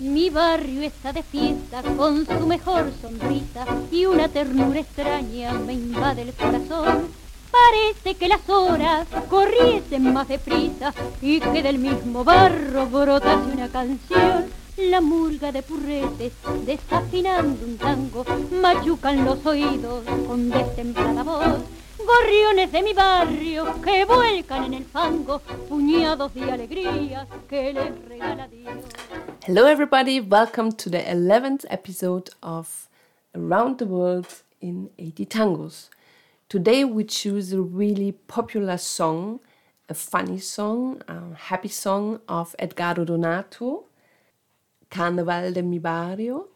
Mi barrio está de fiesta con su mejor sonrisa y una ternura extraña me invade el corazón. Parece que las horas corriesen más deprisa y que del mismo barro brotase una canción. La murga de purretes, desafinando un tango, machucan los oídos con destemplada voz. Gorriones de mi barrio que vuelcan en el fango, puñados de alegría que les regala Dios. Hello, everybody. Welcome to the 11th episode of Around the World in 80 Tangos. Today, we choose a really popular song, a funny song, a happy song of Edgardo Donato, Carnaval de mi Barrio.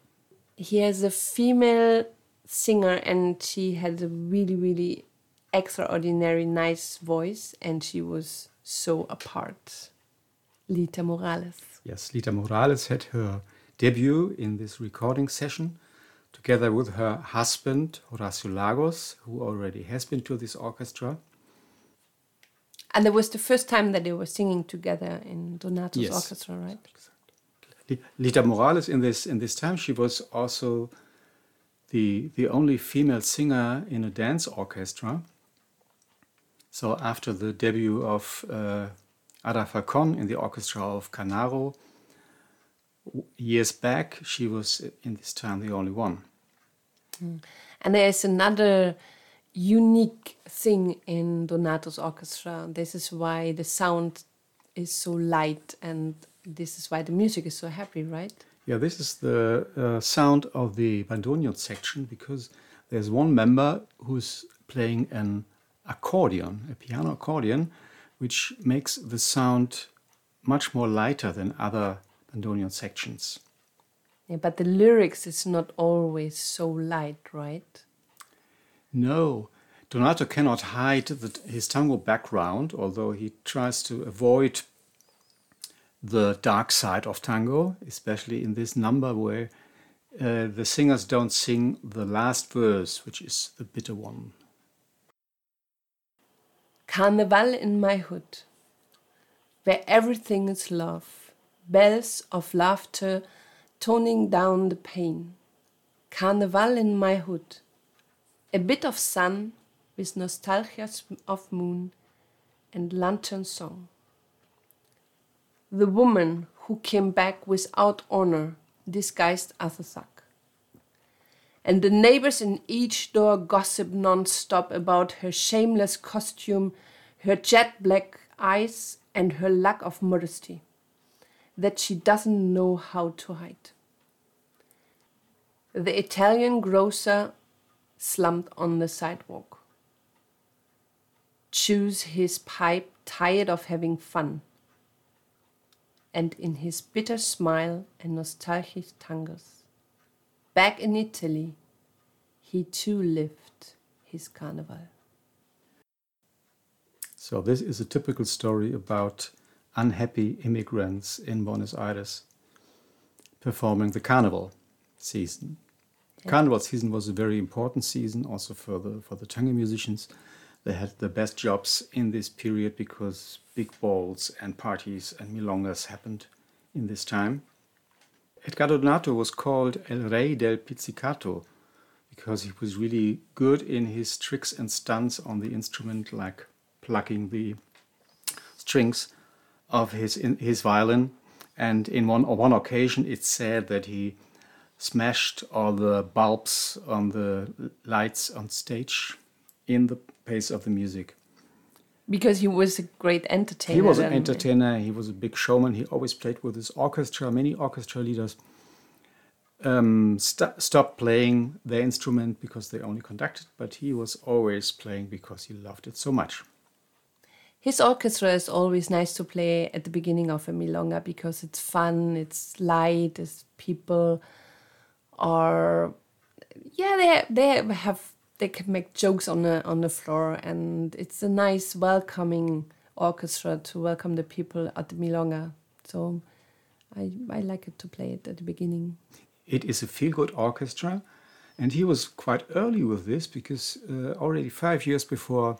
He has a female singer and she had a really, really extraordinary nice voice and she was so apart. Lita Morales. Yes, Lita Morales had her debut in this recording session together with her husband, Horacio Lagos, who already has been to this orchestra. And it was the first time that they were singing together in Donato's Yes. orchestra, right? Li- Lita Morales in this in this time she was also the the only female singer in a dance orchestra. So after the debut of uh, Ada Falcon in the orchestra of Canaro years back, she was in this time the only one. And there is another unique thing in Donato's orchestra. This is why the sound is so light and this is why the music is so happy, right? Yeah, this is the uh, sound of the bandoneon section because there's one member who's playing an accordion, a piano accordion, which makes the sound much more lighter than other bandoneon sections. Yeah, but the lyrics is not always so light, right? No, Donato cannot hide the, his tango background, although he tries to avoid the dark side of tango, especially in this number where uh, the singers don't sing the last verse, which is the bitter one. Carnival in my hood, where everything is love, bells of laughter toning down the pain. Carnival in my hood, a bit of sun with nostalgia of moon and lantern song. The woman who came back without honor, disguised as a thug. And the neighbors in each door gossip non-stop about her shameless costume, her jet black eyes, and her lack of modesty that she doesn't know how to hide. The Italian grocer slumped on the sidewalk. Chews his pipe, tired of having fun. And in his bitter smile and nostalgic tangos, back in Italy, he too lived his carnival. So, this is a typical story about unhappy immigrants in Buenos Aires performing the carnival season. Carnival season was a very important season also for the, for the tango musicians. They had the best jobs in this period because big balls and parties and milongas happened in this time. Edgardo Donato was called El Rey del Pizzicato because he was really good in his tricks and stunts on the instrument, like plucking the strings of his his violin. And in one on one occasion, it's said that he smashed all the bulbs on the lights on stage in the pace of the music. Because he was a great entertainer. He was an entertainer. He was a big showman. He always played with his orchestra. Many orchestra leaders um, st- stopped playing their instrument because they only conducted, but he was always playing because he loved it so much. His orchestra is always nice to play at the beginning of a milonga because it's fun, it's light, it's people are yeah they they have they can make jokes on the on the floor and it's a nice welcoming orchestra to welcome the people at the milonga. So I I like it to play it at the beginning. It is a feel good orchestra, and he was quite early with this because uh, already five years before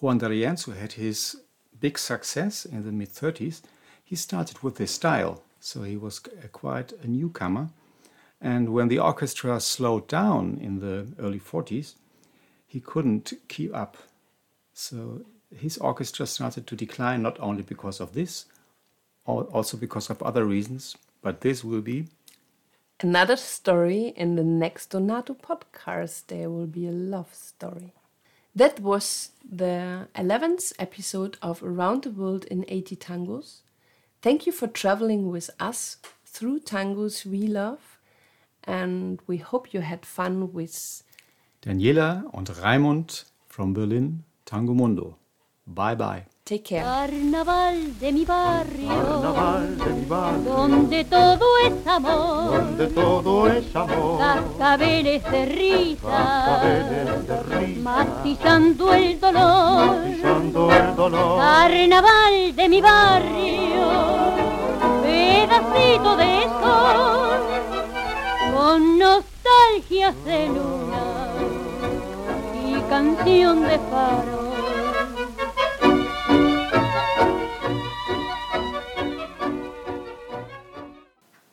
Juan D'Arienzo had his big success in the mid 30s, he started with this style so he was quite a newcomer. And when the orchestra slowed down in the early 40s, he couldn't keep up. So his orchestra started to decline not only because of this, also because of other reasons, but this will be another story in the next Donato podcast. There will be a love story. That was the 11th episode of Around the World in 80 Tangos. Thank you for traveling with us through tangos we love, and we hope you had fun with Daniela und Raimund from Berlin, Tango Mundo. Bye bye. Take care. Carnaval de mi barrio, Carnaval de mi barrio, donde todo es amor, donde todo es amor, cascabeles de risa, cascabeles de risa, matizando el dolor. matizando el dolor. Carnaval de mi barrio, pedacito de sol, con nostalgias de luna y canción de faro.